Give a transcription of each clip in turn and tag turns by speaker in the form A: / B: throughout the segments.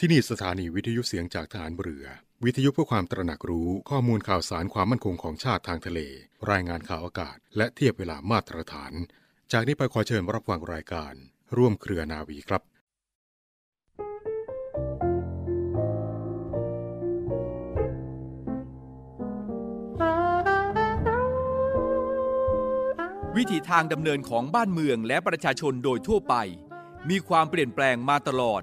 A: ที่นี่สถานีวิทยุเสียงจากฐานเรือ วิทยุเพื่อความตระหนักรู้ข้อมูลข่าวสารความมั่นคงของชาติทางทะเล รายงานข่าวอากาศ และเทียบเวลามาตรฐาน จากนี้ไปขอเชิญรับฟังรายการ ร่วมเครือนาวีครับ
B: วิถีทางดำเนินของบ้านเมืองและประชาชนโดยทั่วไป มีความเปลี่ยนแปลงมาตลอด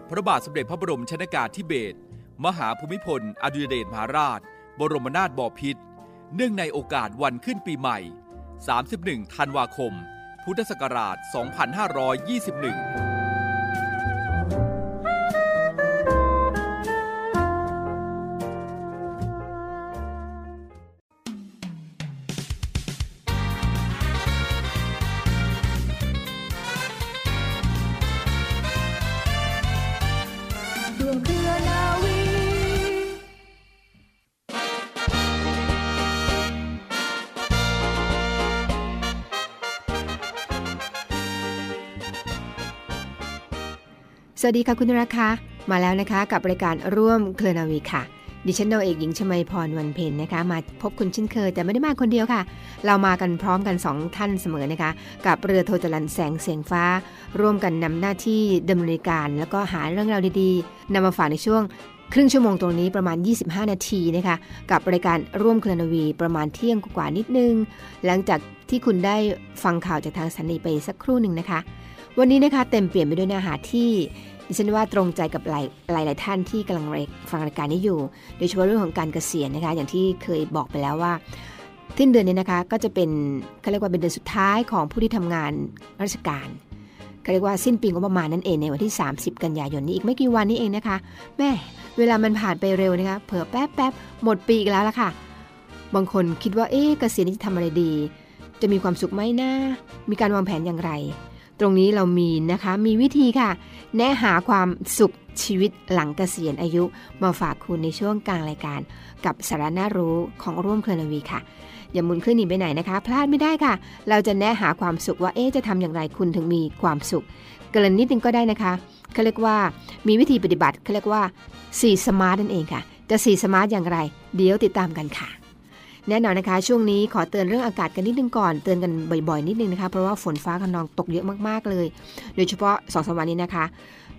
B: พระบาทสมเด็จพระบรมชนากาธิเบศรมหาภูมิพล อดุลยเดชมหาราช บรมนาถบพิตรเนื่องในโอกาสวันขึ้นปีใหม่ 31 ธันวาคม พุทธศักราช 2521
C: สวัสดีค่ะคุณราคามาแล้วนะคะกับรายการร่วมเคลนาวีค่ะ ดิฉันนาวเอกหญิงชมาพรวันเพ็ญนะคะ มาพบคุณเช่นเคยแต่ไม่ได้มาคนเดียวค่ะ เรามากันพร้อมกัน 2 ท่านเสมอนะคะ กับเรือโทจรันแสงเสียงฟ้า ร่วมกันนำหน้าที่ดำเนินการ แล้วก็หาเรื่องราวดีๆนำมาฝากในช่วงครึ่งชั่วโมงตรงนี้ประมาณ 25 นาทีนะคะ กับรายการร่วมเคลนาวีประมาณเที่ยงกว่านิดนึง หลังจากที่คุณได้ฟังข่าวจากทางสถานีไปสักครู่หนึ่งนะคะ วันนี้นะคะเต็มเปลี่ยนไปด้วยเนื้อหาที่ ดิฉันว่าตรงใจกับหลายหลายหลายท่านที่กำลังฟังรายการนี้อยู่ โดยเฉพาะเรื่องของการเกษียณนะคะ อย่างที่เคยบอกไปแล้วว่าทิ้นเดือนนี้นะคะก็จะเป็นเขาเรียกว่าเป็นเดือนสุดท้ายของผู้ที่ทำงานราชการเขาเรียกว่าสิ้นปีงบประมาณนั่นเองในวันที่ 30 กันยายนนี้อีกไม่กี่วันนี้เองนะคะแม่เวลามันผ่านไปเร็วนะคะเผื่อแป๊บแป๊บหมดปีอีกแล้วละค่ะ บางคนคิดว่าเอ๊ะเกษียณนี้จะทำอะไรดี จะมีความสุขไหมนะมีการวางแผนอย่างไร ตรงนี้เรามีนะคะ มีวิธีค่ะ แนะหาความสุขชีวิตหลังเกษียณอายุมาฝากคุณในช่วงกลางรายการ กับสาระน่ารู้ของร่วมเคลนวีค่ะ อย่ามุนขึ้นหนีไปไหนนะคะ พลาดไม่ได้ค่ะ เราจะแนะหาความสุขว่าเอ๊จะทำอย่างไรคุณถึงมีความสุข เกริ่นนิดนึงก็ได้นะคะเขาเรียกว่ามีวิธีปฏิบัติเขาเรียกว่า4สมาร์ทนั่นเองค่ะ จะ4สมาร์ทอย่างไร เดี๋ยวติดตามกันค่ะ แน่นอนนะคะ ช่วงนี้ขอเตือนเรื่องอากาศกันนิดนึงก่อน เตือนกันบ่อยๆนิดนึงนะคะ เพราะว่าฝนฟ้าคะนองตกเยอะมากๆเลย โดยเฉพาะสองสวันนี้นะคะ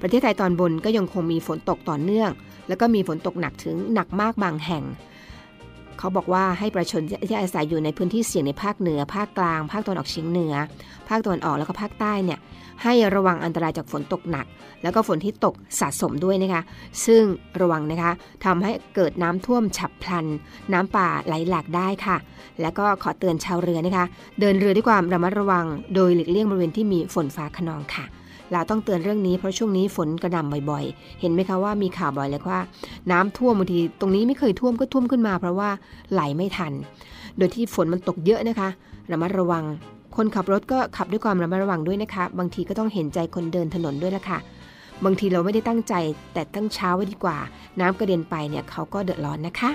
C: ประเทศไทยตอนบนก็ยังคงมีฝนตกต่อเนื่อง แล้วก็มีฝนตกหนักถึงหนักมากบางแห่ง เขาบอกว่าให้ประชาชนที่อาศัยอยู่ในพื้นที่เสี่ยงในภาคเหนือ ภาคกลาง ภาคตะวันออกเฉียงเหนือ ภาคตะวันออกแล้วก็ภาคใต้เนี่ย ให้ระวังอันตรายจากฝนตกหนัก แล้วก็ฝนที่ตกสะสมด้วยนะคะ ซึ่งระวังนะคะทำให้เกิดน้ำท่วมฉับพลัน น้ำป่าไหลหลากได้ค่ะ แล้วก็ขอเตือนชาวเรือนะคะ เดินเรือด้วยความระมัดระวัง โดยหลีกเลี่ยงบริเวณที่มีฝนฟ้าขนองค่ะเราต้องเตือนเรื่องนี้เพราะช่วงนี้ฝนกระหน่ำบ่อยๆ เห็นไหมคะว่ามีข่าวบ่อยเลยว่า น้ำท่วมบางทีตรงนี้ไม่เคยท่วมก็ท่วมขึ้นมา เพราะว่าไหลไม่ทัน โดยที่ฝนมันตกเยอะนะคะระมัดระวัง คนขับรถก็ขับด้วยความระมัดระวังด้วยนะคะ บางทีก็ต้องเห็นใจคนเดินถนนด้วยละค่ะ บางทีเราไม่ได้ตั้งใจแต่ตั้งเช้าไว้ดีกว่า น้ำกระเด็นไปเนี่ยเขาก็เดือดร้อนนะคะ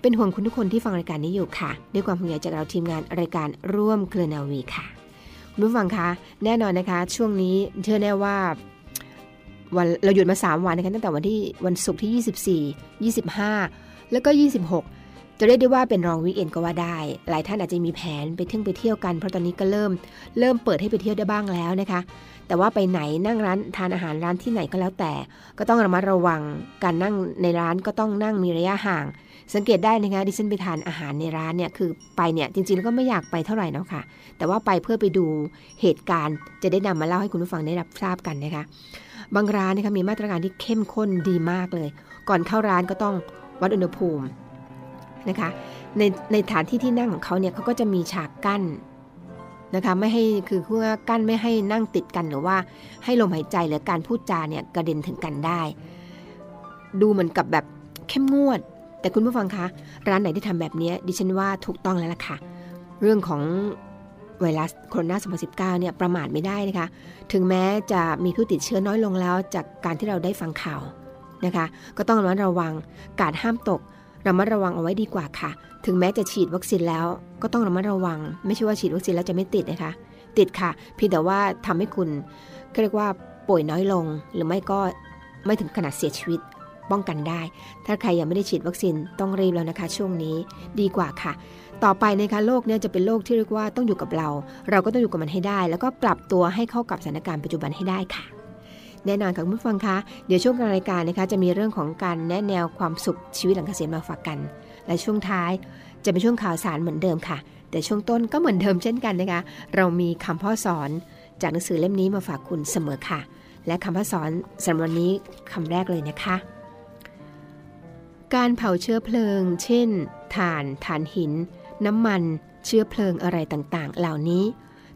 C: เป็นห่วงคุณทุกคนที่ฟังรายการนี้อยู่ค่ะ ด้วยความห่วงใยจากเราทีมงานรายการร่วมเคลนาวีค่ะคุณผู้ฟังคะแน่นอนนะคะ ช่วงนี้เชื่อแน่ว่าวันเราหยุดมา 3 วันนะคะตั้งแต่วันที่วันศุกร์ที่ 24 25 แล้วก็ 26 จะเรียกได้ว่าเป็นรองวีคเอนก็ว่าได้ หลายท่านอาจจะมีแผนไปเที่ยวไปเที่ยวกัน เพราะตอนนี้ก็เริ่ม เริ่มเปิดให้ไปเที่ยวได้บ้างแล้วนะคะ แต่ว่าไปไหนนั่งร้านทานอาหารร้านที่ไหนก็แล้วแต่ ก็ต้องระมัดระวังการนั่งในร้านก็ต้องนั่งมีระยะห่าง สังเกตได้นะคะดิฉันไปทานอาหารในร้านเนี่ยคือไปเนี่ยจริงๆแล้วก็ไม่อยากไปเท่าไหร่นะค่ะ แต่ว่าไปเพื่อไปดูเหตุการณ์ จะได้นำมาเล่าให้คุณผู้ฟังได้รับทราบกันนะคะบางร้านนะคะมีมาตรการที่เข้มข้นดีมากเลย ก่อนเข้าร้านก็ต้องวัดอุณหภูมิ นะคะในในฐานที่ที่นั่งของเขาเนี่ยเขาก็จะมีฉากกั้นนะคะไม่ให้คือเพื่อกั้นไม่ให้นั่งติดกันหรือว่าให้ลมหายใจหรือการพูดจาเนี่ยกระเด็นถึงกันได้ ดูเหมือนกับแบบเข้มงวด แต่คุณผู้ฟังคะร้านไหนที่ทำแบบนี้ดิฉันว่าถูกต้องแล้วล่ะค่ะ เรื่องของไวรัสโคโรนา 2019 เนี่ยประมาทไม่ได้นะคะ ถึงแม้จะมีผู้ติดเชื้อน้อยลงแล้ว จากการที่เราได้ฟังข่าวนะคะ ก็ต้องระมัดระวัง กาดห้ามตก ระมัดระวังเอาไว้ดีกว่าค่ะ ถึงแม้จะฉีดวัคซีนแล้ว ก็ต้องระมัดระวัง ไม่ใช่ว่าฉีดวัคซีนแล้วจะไม่ติดนะคะ ติดค่ะ เพียงแต่ว่าทำให้คุณเรียกว่าป่วยน้อยลง หรือไม่ก็ไม่ถึงขนาดเสียชีวิตป้องกันได้ ถ้าใครยังไม่ได้ฉีดวัคซีนต้องรีบแล้วนะคะ ช่วงนี้ดีกว่าค่ะ ต่อไปนะคะโลกนี้จะเป็นโลกที่เรียกว่าต้องอยู่กับเรา เราก็ต้องอยู่กับมันให้ได้ แล้วก็ปรับตัวให้เข้ากับสถานการณ์ปัจจุบันให้ได้ค่ะ แน่นอนค่ะคุณผู้ฟังคะ เดี๋ยวช่วงรายการนะคะ จะมีเรื่องของการแนะแนวความสุขชีวิตหลังเกษียณมาฝากกัน และช่วงท้ายจะเป็นช่วงข่าวสารเหมือนเดิมค่ะ แต่ช่วงต้นก็เหมือนเดิมเช่นกันนะคะ เรามีคำพ่อสอนจากหนังสือเล่มนี้มาฝากคุณเสมอค่ะ และคำพ่อสอนสำหรับวันนี้คำแรกเลยนะคะ การเผาเชื้อเพลิง เช่นถ่านถ่านหิน น้ำมัน เชื้อเพลิงอะไรต่างๆ เหล่านี้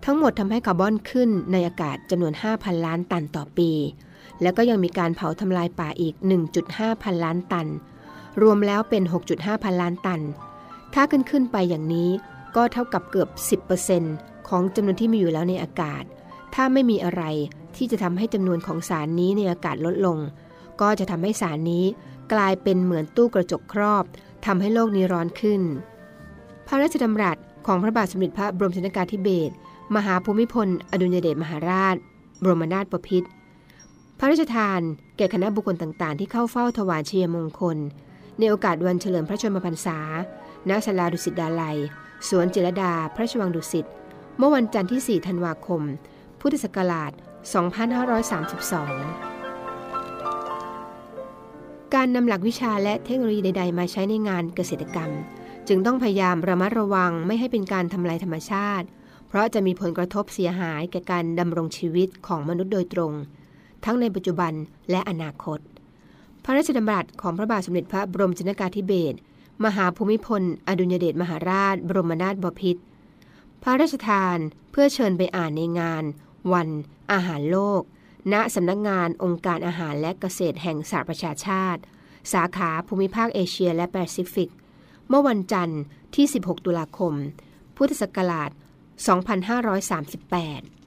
C: ทั้งหมดทำให้คาร์บอนขึ้นในอากาศจำนวน 5,000 ล้านตันต่อปี แล้วก็ยังมีการเผาทำลายป่าอีก 1.5 พันล้านตัน รวมแล้วเป็น 6.5 พันล้านตัน ถ้าขึ้นขึ้นไปอย่างนี้ก็เท่ากับเกือบ 10%ของจำนวนที่มีอยู่แล้วในอากาศ ถ้าไม่มีอะไรที่จะทำให้จำนวนของสารนี้ในอากาศลดลง ก็จะทำให้สารนี้กลายเป็นเหมือนตู้กระจกครอบทำให้โลกนี้ร้อนขึ้น พระราชดำรัสของพระบาทสมเด็จพระบรมชนกาธิเบศร มหาภูมิพล อดุลยเดชมหาราช บรมนาถบพิตรพระราชทาน แก่คณะบุคคลต่างๆ ที่เข้าเฝ้าถวายเชียมงคล ในโอกาสวันเฉลิมพระชนมพรรษา ณ ศาลาดุสิตดาลัย สวนจิรดา พระราชวังดุสิต เมื่อวันจันทร์ที่ 4 ธันวาคม พุทธศักราช 2532การนำหลักวิชาและเทคโนโลยีใด ๆ มาใช้ในงานเกษตรกรรม จึงต้องพยายามระมัดระวังไม่ให้เป็นการทำลายธรรมชาติ เพราะจะมีผลกระทบเสียหายแก่การดำรงชีวิตของมนุษย์โดยตรง ทั้งในปัจจุบันและอนาคต พระราชดำรัสของพระบาทสมเด็จพระบรมชนกาธิเบศรมหาภูมิพล อดุลยเดชมหาราช บรมนาถบพิตรพระราชทานเพื่อเชิญไปอ่านในงาน วัน อาหารโลก ณสำนักงานองค์การอาหารและเกษตรแห่งสหประชาชาติ สาขาภูมิภาคเอเชียและแปซิฟิก เมื่อวันจันทร์ที่ 16 ตุลาคม พุทธศักราช 2538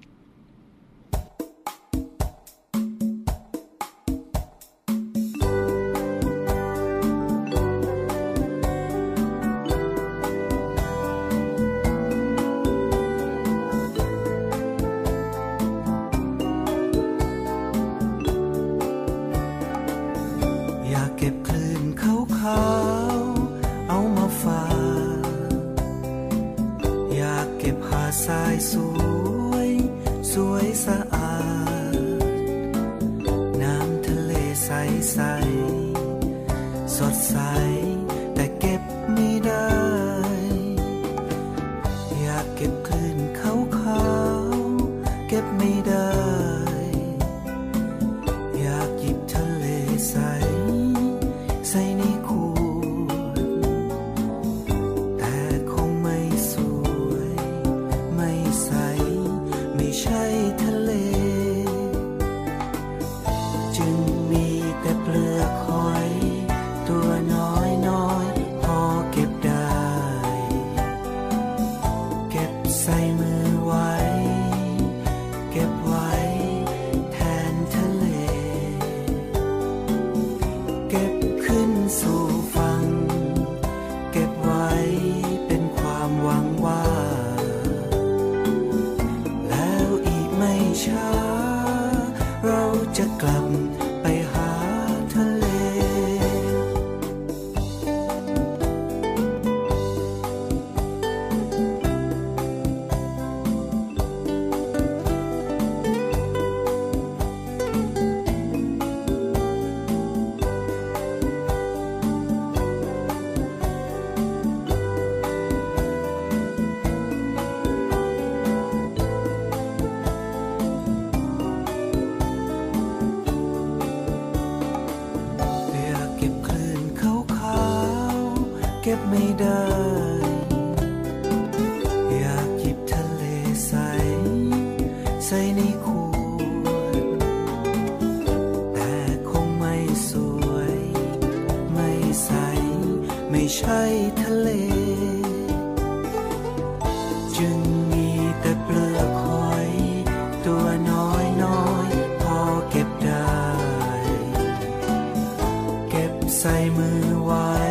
D: มือไว้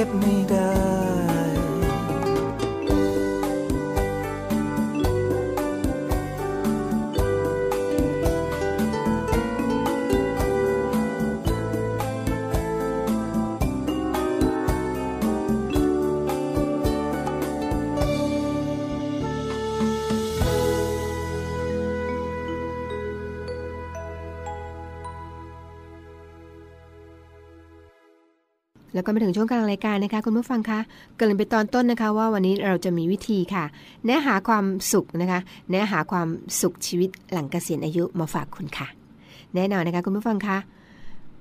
D: เก็บ ไม่ได้แล้วก็มา
C: ถึงช่วงกลางรายการนะคะคุณผู้ฟังคะเกริ่นไปตอนต้นนะคะ ว่าวันนี้เราจะมีวิธีค่ะเนื้อหาความสุขนะคะเนื้อหาความสุขชีวิตหลังเกษียณอายุมาฝากคุณค่ะ แน่นอนนะคะคุณผู้ฟังคะ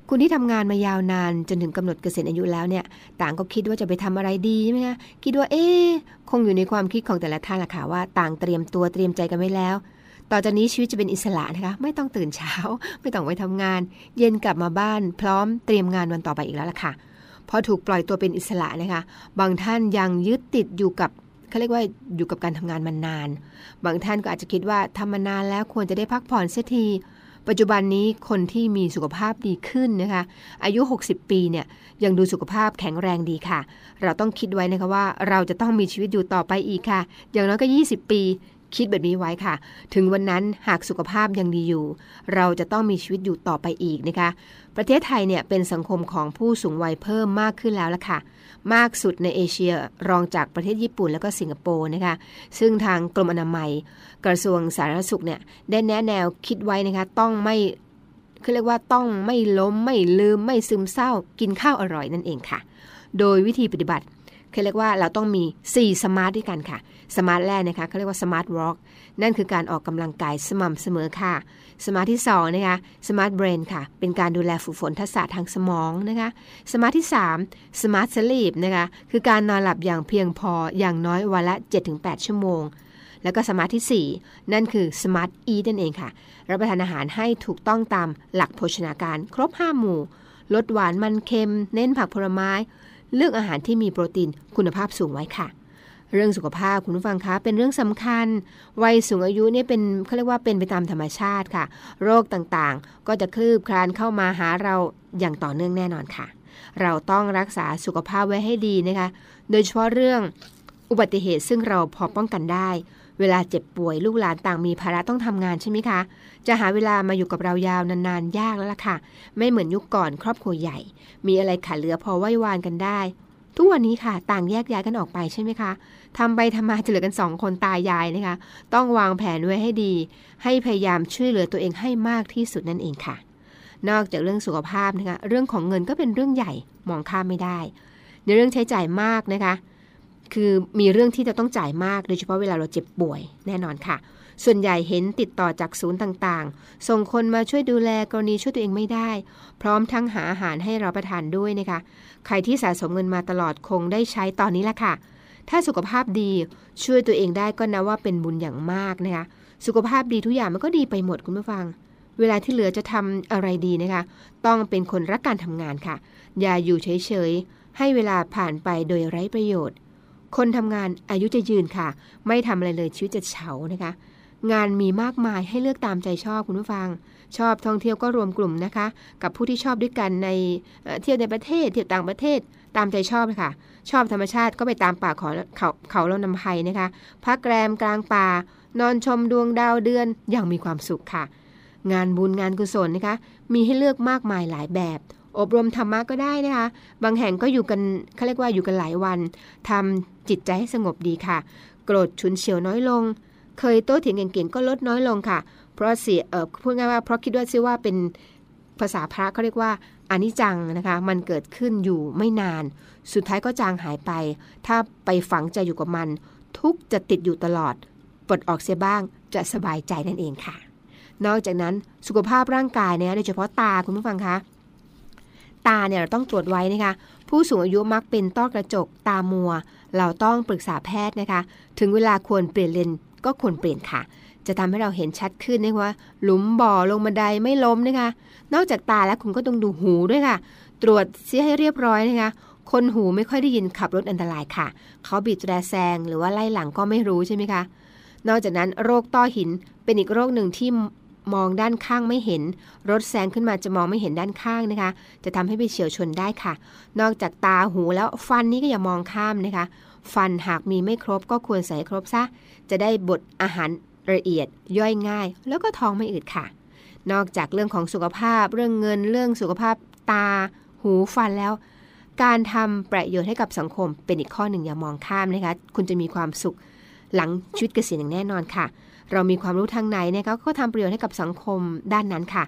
C: คุณที่ทำงานมายาวนานจนถึงกำหนดเกษียณอายุแล้วเนี่ย ต่างก็คิดว่าจะไปทำอะไรดีใช่ไหมคะคิดว่าเอ๊ะคงอยู่ในความคิดของแต่ละท่านละค่ะว่าต่างเตรียมตัวเตรียมใจกันไว้แล้วต่อจากนี้ชีวิตจะเป็นอิสระนะคะ ไม่ต้องตื่นเช้า ไม่ต้องไปทำงาน เย็นกลับมาบ้าน พร้อมเตรียมงานวันต่อไปอีกแล้วล่ะค่ะ พอถูกปล่อยตัวเป็นอิสระนะคะ บางท่านยังยึดติดอยู่กับเขาเรียกว่าอยู่กับการทำงานมานาน บางท่านก็อาจจะคิดว่าทำมานานแล้วควรจะได้พักผ่อนเสียที ปัจจุบันนี้คนที่มีสุขภาพดีขึ้นนะคะ อายุ 60 ปีเนี่ยยังดูสุขภาพแข็งแรงดีค่ะ เราต้องคิดไว้นะคะว่าเราจะต้องมีชีวิตอยู่ต่อไปอีกค่ะ อย่างน้อยก็ 20 ปี คิดแบบนี้ไว้ค่ะ ถึงวันนั้นหากสุขภาพยังดีอยู่ เราจะต้องมีชีวิตอยู่ต่อไปอีกนะคะ ประเทศไทยเนี่ยเป็นสังคมของผู้สูงวัยเพิ่มมากขึ้นแล้วละค่ะ มากสุดในเอเชียรองจากประเทศญี่ปุ่นแล้วก็สิงคโปร์นะคะ ซึ่งทางกรมอนามัย กระทรวงสาธารณสุขเนี่ยได้แนะแนวคิดไว้นะคะ ต้องไม่คือเรียกว่าต้องไม่ล้มไม่ลืมไม่ซึมเศร้ากินข้าวอร่อยนั่นเองค่ะ โดยวิธีปฏิบัติ เขาเรียกว่าเราต้องมี 4 smart ด้วยกันค่ะ smart แรกนะคะเขาเรียกว่า smart walk นั่นคือการออกกำลังกายสม่ำเสมอค่ะ smart ที่2นะคะ smart brain ค่ะ เป็นการดูแลฝึกฝนทักษะทางสมองนะคะ smart ที่3 smart sleep นะคะ คือการนอนหลับอย่างเพียงพออย่างน้อยวันละ 7-8 ชั่วโมงแล้วก็ smart ที่ 4 นั่นคือ smart eat นั่นเองค่ะ รับประทานอาหารให้ถูกต้องตามหลักโภชนาการครบ 5 หมู่ ลดหวานมันเค็ม เน้นผักผลไม้ เลือกอาหารที่มีโปรตีนคุณภาพสูงไว้ค่ะ เรื่องสุขภาพคุณผู้ฟังคะเป็นเรื่องสำคัญ วัยสูงอายุเนี่ยเป็นเขาเรียกว่าเป็นไปตามธรรมชาติค่ะ โรคต่างๆ ก็จะคลืบคลานเข้ามาหาเราอย่างต่อเนื่องแน่นอนค่ะ เราต้องรักษาสุขภาพไว้ให้ดีนะคะ โดยเฉพาะเรื่องอุบัติเหตุซึ่งเราพอป้องกันได้ เวลาเจ็บป่วยลูกหลานต่างมีภาระต้องทำงานใช่ไหมคะ จะหาเวลามาอยู่กับเรายาวนานๆ ยากแล้วล่ะค่ะ ไม่เหมือนยุคก่อนครอบครัวใหญ่ มีอะไรขาดเหลือพอไหว้วานกันได้ ทุกวันนี้ค่ะ ต่างแยกย้ายกันออกไปใช่ไหมคะทำไปทำมาจะเหลือกันสองคนตายายนะคะ ต้องวางแผนไว้ให้ดี ให้พยายามช่วยเหลือตัวเองให้มากที่สุดนั่นเองค่ะ นอกจากเรื่องสุขภาพนะคะ เรื่องของเงินก็เป็นเรื่องใหญ่มองข้ามไม่ได้ ในเรื่องใช้จ่ายมากนะคะ คือมีเรื่องที่จะต้องจ่ายมาก โดยเฉพาะเวลาเราเจ็บป่วยแน่นอนค่ะ ส่วนใหญ่เห็นติดต่อจากศูนย์ต่างๆ ส่งคนมาช่วยดูแลกรณีช่วยตัวเองไม่ได้ พร้อมทั้งหาอาหารให้เราประทานด้วยนะคะ ใครที่สะสมเงินมาตลอดคงได้ใช้ตอนนี้ละค่ะ ถ้าสุขภาพดีช่วยตัวเองได้ก็นับว่าเป็นบุญอย่างมากนะคะ สุขภาพดีทุกอย่างมันก็ดีไปหมดคุณผู้ฟังเวลาที่เหลือจะทำอะไรดีนะคะ ต้องเป็นคนรักการทำงานค่ะ อย่าอยู่เฉยๆ ให้เวลาผ่านไปโดยไร้ประโยชน์ คนทำงานอายุจะยืนค่ะ ไม่ทำอะไรเลยชีวิตจะเฉานะคะ งานมีมากมายให้เลือกตามใจชอบคุณผู้ฟัง ชอบท่องเที่ยวก็รวมกลุ่มนะคะ กับผู้ที่ชอบด้วยกันในเที่ยวในประเทศเที่ยวต่างประเทศตามใจชอบเลยค่ะ ชอบธรรมชาติก็ไปตามป่าเขาเขาเขาลำนำไพนะคะ พักแรมกลางป่า นอนชมดวงดาวเดือนอย่างมีความสุขค่ะ งานบุญงานกุศลนะคะ มีให้เลือกมากมายหลายแบบ อบรมธรรมะก็ได้นะคะ บางแห่งก็อยู่กันเขาเรียกว่าอยู่กันหลายวันทำจิตใจให้สงบดีค่ะ โกรธฉุนเฉียวน้อยลง เคยโต้เถียงเก่งๆก็ลดน้อยลงค่ะ เพราะเสียเออพูดง่ายว่าเพราะคิดว่าชื่อว่าเป็นภาษาพระเขาเรียกว่าอนิจจังนะคะ มันเกิดขึ้นอยู่ไม่นาน สุดท้ายก็จางหายไป ถ้าไปฝังใจอยู่กับมัน ทุกจะติดอยู่ตลอด ปลดออกเสียบ้างจะสบายใจนั่นเองค่ะ นอกจากนั้นสุขภาพร่างกายเนี่ยโดยเฉพาะตาคุณผู้ฟังคะ ตาเนี่ยเราต้องตรวจไว้นะคะ ผู้สูงอายุมักเป็นต้อกระจกตามัว เราต้องปรึกษาแพทย์นะคะ ถึงเวลาควรเปลี่ยนเลนก็ควรเปลี่ยนค่ะ จะทำให้เราเห็นชัดขึ้นนะคะว่าหลุมบ่อลงบันไดไม่ล้มนะคะ นอกจากตาแล้วคุณก็ต้องดูหูด้วยค่ะ ตรวจเสียให้เรียบร้อยนะคะ คนหูไม่ค่อยได้ยินขับรถอันตรายค่ะ เขาบีบแตรแซงหรือว่าไล่หลังก็ไม่รู้ใช่ไหมคะนอกจากนั้นโรคต้อหินเป็นอีกโรคหนึ่งที่ มองด้านข้างไม่เห็น รถแซงขึ้นมาจะมองไม่เห็นด้านข้างนะคะ จะทำให้ไปเฉียวชนได้ค่ะ นอกจากตาหูแล้วฟันนี้ก็อย่ามองข้ามนะคะ ฟันหากมีไม่ครบก็ควรใส่ครบซะ จะได้บดอาหารละเอียดย่อยง่าย แล้วก็ท้องไม่อืดค่ะ นอกจากเรื่องของสุขภาพ เรื่องเงินเรื่องสุขภาพตา หูฟันแล้ว การทำประโยชน์ให้กับสังคมเป็นอีกข้อหนึ่งอย่ามองข้ามนะคะ คุณจะมีความสุขหลังชีวิตเกษียณอย่างแน่นอนค่ะ เรามีความรู้ทางไหนนะคะก็ทำประโยชน์ให้กับสังคมด้านนั้นค่ะ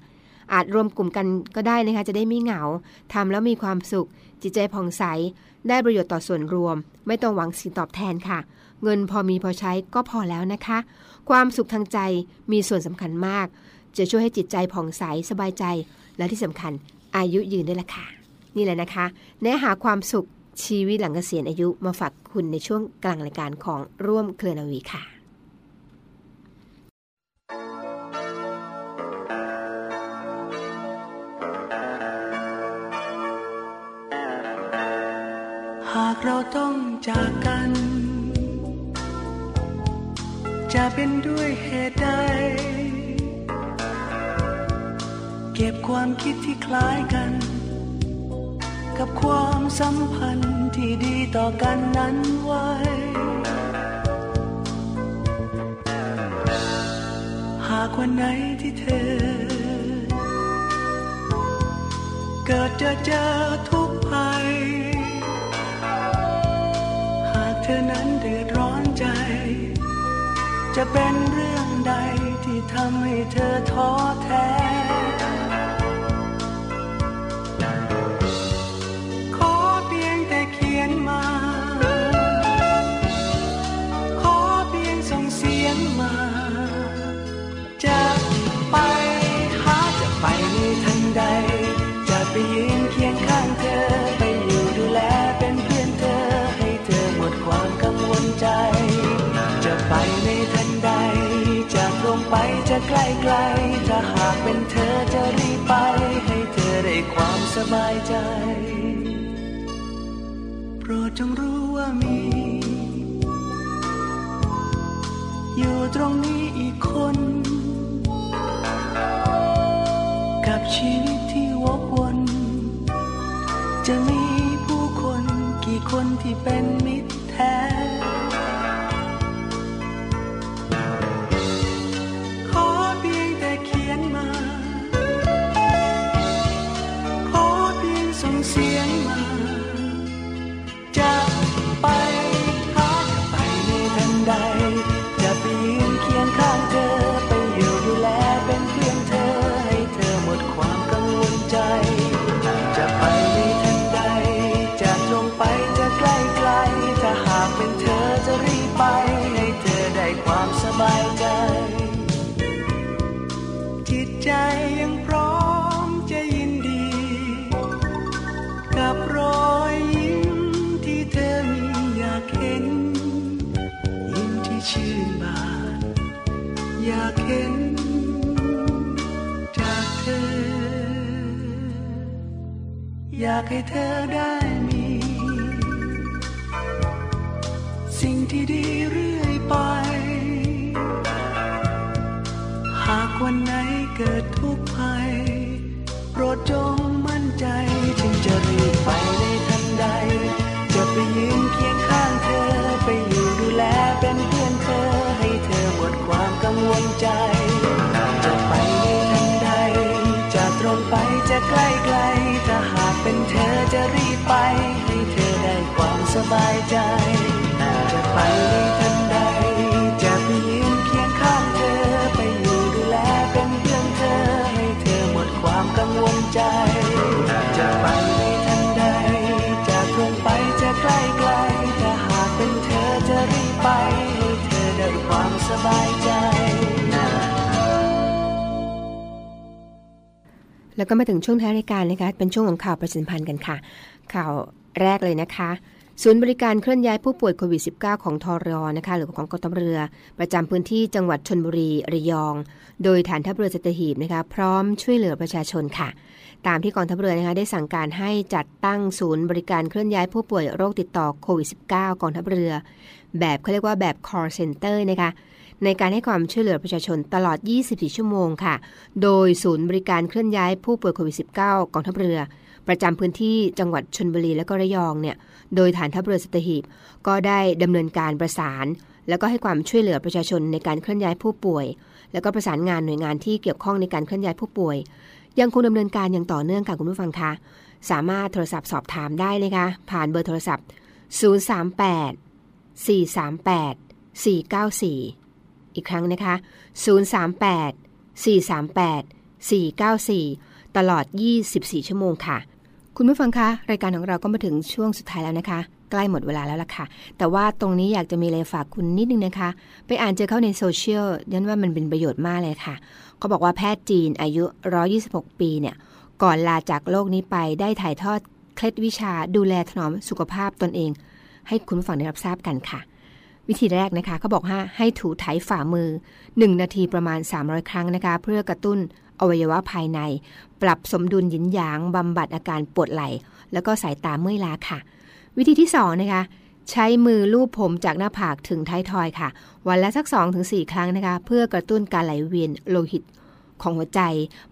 C: อาจรวมกลุ่มกันก็ได้นะคะจะได้ไม่เหงาทำแล้วมีความสุข จิตใจผ่องใส ได้ประโยชน์ต่อส่วนรวม ไม่ต้องหวังสิ่งตอบแทนค่ะ เงินพอมีพอใช้ก็พอแล้วนะคะ ความสุขทางใจมีส่วนสำคัญมาก จะช่วยให้จิตใจผ่องใสสบายใจ และที่สำคัญอายุยืนด้วยล่ะค่ะ นี่แหละนะคะเนื้อหาความสุขชีวิตหลังเกษียณอายุมาฝากคุณในช่วงกลางรายการของร่วมเคลือนาวีค่ะ
D: เราต้องจากกัน จะเป็นด้วยเหตุใด เก็บความคิดที่คล้ายกัน กับความสัมพันธ์ที่ดีต่อกันนั้นไว้ หากวันไหนที่เธอ เกิดจะเจอทุก จะเป็นเรื่องใดที่ทำให้เธอท้อแท้ ไปจะใกล้ไกล ถ้าหากเป็นเธอจะรีบไป ให้เธอได้ความสบายใจ โปรดจงรู้ว่ามี อยู่ตรงนี้อีกคน กับชีวิตที่วกวน จะมีผู้คนกี่คนที่เป็นมิ อยากให้เธอได้มี สิ่งที่ดีเรื่อยไป หากวันไหนเกิดทุกข์ภัย โปรดจงมั่นใจจึงจะรีบไปในทันใด จะไปยืนเคียงข้างเธอ ไปอยู่ดูแลเป็นเพื่อนเธอ ให้เธอหมดความกังวลใจ จะไปในทันใด จะตรงไปจะใกล้ไกล จะรีบไปให้เธอได้ความสบายใจ แล้วก็มา
C: ถึงช่วงท้ายรายการนะคะ เป็นช่วงของข่าวประชาสัมพันธ์กันค่ะ ข่าวแรกเลยนะคะ ศูนย์บริการเคลื่อนย้ายผู้ป่วยโควิด -19 ของทอรอนะคะ หรือของกองทัพเรือ ประจำพื้นที่จังหวัดชนบุรีระยอง โดยฐานทัพเรือสัตหีบนะคะ พร้อมช่วยเหลือประชาชนค่ะ ตามที่กองทัพเรือนะคะได้สั่งการให้จัดตั้งศูนย์บริการเคลื่อนย้ายผู้ป่วยโรคติดต่อโควิด -19 กองทัพเรือ แบบเขาเรียกว่าแบบ call center นะคะ ในการให้ความช่วยเหลือประชาชนตลอด 24 ชั่วโมงค่ะ โดยศูนย์บริการเคลื่อนย้ายผู้ป่วยโควิด -19 กองทัพเรือ ประจำพื้นที่จังหวัดชนบุรีและก็ระยองเนี่ย โดยฐานทัพเรือสตหีบ ก็ได้ดำเนินการประสาน แล้วก็ให้ความช่วยเหลือประชาชนในการเคลื่อนย้ายผู้ป่วย แล้วก็ประสานงานหน่วยงานที่เกี่ยวข้องในการเคลื่อนย้ายผู้ป่วย ยังคงดำเนินการอย่างต่อเนื่องค่ะคุณผู้ฟังคะสามารถโทรศัพท์สอบถามได้เลยค่ะผ่านเบอร์โทรศัพท์ 038 438 494 อีกครั้งนะคะ 038 438 494 ตลอด 24 ชั่วโมงค่ะ คุณผู้ฟังคะ รายการของเราก็มาถึงช่วงสุดท้ายแล้วนะคะ ใกล้หมดเวลาแล้วล่ะค่ะ แต่ว่าตรงนี้อยากจะมีอะไรฝากคุณนิดนึงนะคะ ไปอ่านเจอเข้าในโซเชียลยันว่ามันเป็นประโยชน์มากเลยค่ะ เขาบอกว่าแพทย์จีนอายุ 126 ปีเนี่ย ก่อนลาจากโลกนี้ไปได้ถ่ายทอดเคล็ดวิชาดูแลถนอมสุขภาพตนเอง ให้คุณผู้ฟังได้รับทราบกันค่ะ วิธีแรกนะคะเขาบอกว่าให้ถูไถฝ่ามือ 1 นาทีประมาณ 300 ครั้งนะคะ เพื่อกระตุ้นอวัยวะภายใน ปรับสมดุลหยินหยางบำบัดอาการปวดไหล่ แล้วก็สายตาเมื่อยล้าค่ะ วิธีที่2นะคะใช้มือลูบผมจากหน้าผากถึงท้ายทอยค่ะ วันละสัก 2-4 ครั้งนะคะ เพื่อกระตุ้นการไหลเวียนโลหิตของหัวใจ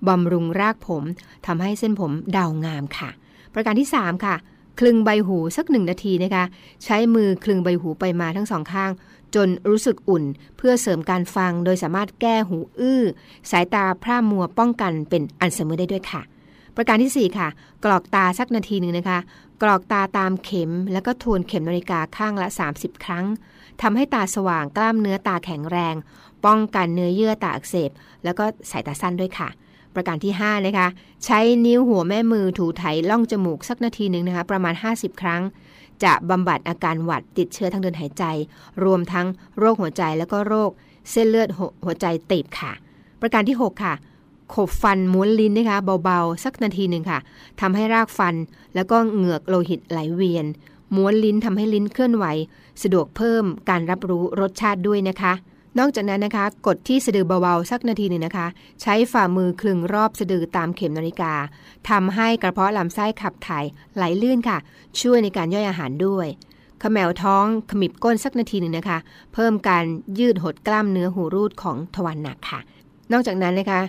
C: บำรุงรากผมทำให้เส้นผมดาวงามค่ะ ประการที่ 3 ค่ะ คลึงใบหูสักหนึ่งนาทีนะคะ ใช้มือคลึงใบหูไปมาทั้งสองข้าง จนรู้สึกอุ่นเพื่อเสริมการฟัง โดยสามารถแก้หูอื้อ สายตาพร่ามัวป้องกันเป็นอัลไซเมอร์ได้ด้วยค่ะ ประการทีสี่ 4 ค่ะ กรอกตาสักนาทีหนึ่งนะคะ กรอกตาตามเข็ม แล้วก็ทวนเข็มนาฬิกาข้างละ 30 ครั้งทำให้ตาสว่างกล้ามเนื้อตาแข็งแรง ป้องกันเนื้อเยื่อตาอักเสบ แล้วก็สายตาสั้นด้วยค่ะ ประการที่ 5 นะคะ ใช้นิ้วหัวแม่มือถูไถล่องจมูกสักนาทีหนึ่งนะคะ ประมาณ 50 ครั้ง จะบำบัดอาการหวัดติดเชื้อทางเดินหายใจ รวมทั้งโรคหัวใจแล้วก็โรคเส้นเลือดหัวใจตีบค่ะ ประการที่ 6 ค่ะ ขบฟันม้วนลิ้นนะคะเบาๆ สักนาทีหนึ่งค่ะทำให้รากฟันแล้วก็เหงือกโลหิตไหลเวียน ม้วนลิ้นทำให้ลิ้นเคลื่อนไหว สะดวกเพิ่มการรับรู้รสชาติด้วยนะคะ นอกจากนั้นนะคะ กดที่สะดือเบาๆสักนาทีหนึ่งนะคะ ใช้ฝ่ามือคลึงรอบสะดือตามเข็มนาฬิกาทำให้กระเพาะลำไส้ขับถ่ายไหลลื่นค่ะ ช่วยในการย่อยอาหารด้วยขมแมวท้องขมิบก้นสักนาทีหนึ่งนะคะ เพิ่มการยืดหดกล้ามเนื้อหูรูดของทวารหนักค่ะ นอกจากนั้นนะคะ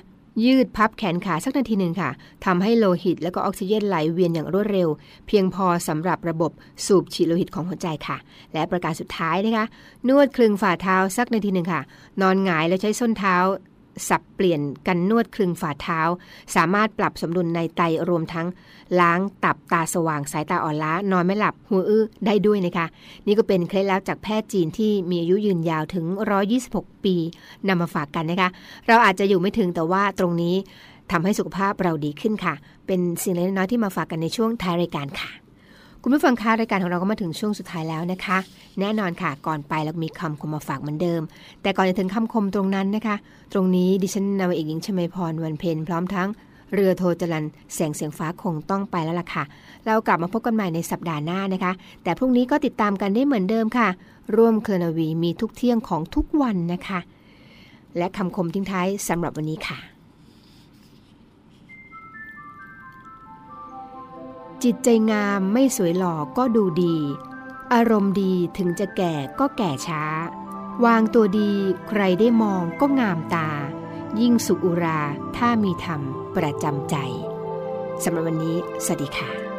C: ยืดพับแขนขาสักนาทีหนึ่งค่ะทำให้โลหิตและก็ออกซิเจนไหลเวียนอย่างรวดเร็ว เพียงพอสำหรับระบบสูบฉีดโลหิตของหัวใจค่ะ และประการสุดท้ายนะคะ นวดคลึงฝ่าเท้าสักนาทีหนึ่งค่ะ นอนหงายแล้วใช้ส้นเท้า สับเปลี่ยนกันนวดคลึงฝ่าเท้า สามารถปรับสมดุลในไตรวมทั้ง ล้างตับตาสว่างสายตาอ่อนล้านอนไม่หลับหูอื้อได้ด้วยนะคะ นี่ก็เป็นเคล็ดลับจากแพทย์จีนที่มีอายุยืนยาวถึง 126 ปีนำมาฝากกันนะคะ เราอาจจะอยู่ไม่ถึงแต่ว่าตรงนี้ทำให้สุขภาพเราดีขึ้นค่ะ เป็นสิ่งเล็กน้อยที่มาฝากกันในช่วงท้ายรายการค่ะ คุณผู้ฟังคะรายการของเราก็มาถึงช่วงสุดท้ายแล้วนะคะ แน่นอนค่ะก่อนไปเรามีคำคมมาฝากเหมือนเดิม แต่ก่อนจะถึงคำคมตรงนั้นนะคะ ตรงนี้ดิฉันนาวเอกหญิงชมาพรวันเพ็ญพร้อมทั้งเรือโทจรันแสงเสียงฟ้าคงต้องไปแล้วล่ะค่ะ เรากลับมาพบกันใหม่ในสัปดาห์หน้านะคะ แต่พรุ่งนี้ก็ติดตามกันได้เหมือนเดิมค่ะ ร่วมเคลนาวีมีทุกเที่ยงของทุกวันนะคะ และคำคมทิ้งท้ายสำหรับวันนี้ค่ะ จิตใจงามไม่สวยหล่อก็ดูดี อารมณ์ดีถึงจะแก่ก็แก่ช้า วางตัวดีใครได้มองก็งามตา ยิ่งสุขอุราถ้ามีธรรมประจำใจสำหรับวันนี้ สวัสดีค่ะ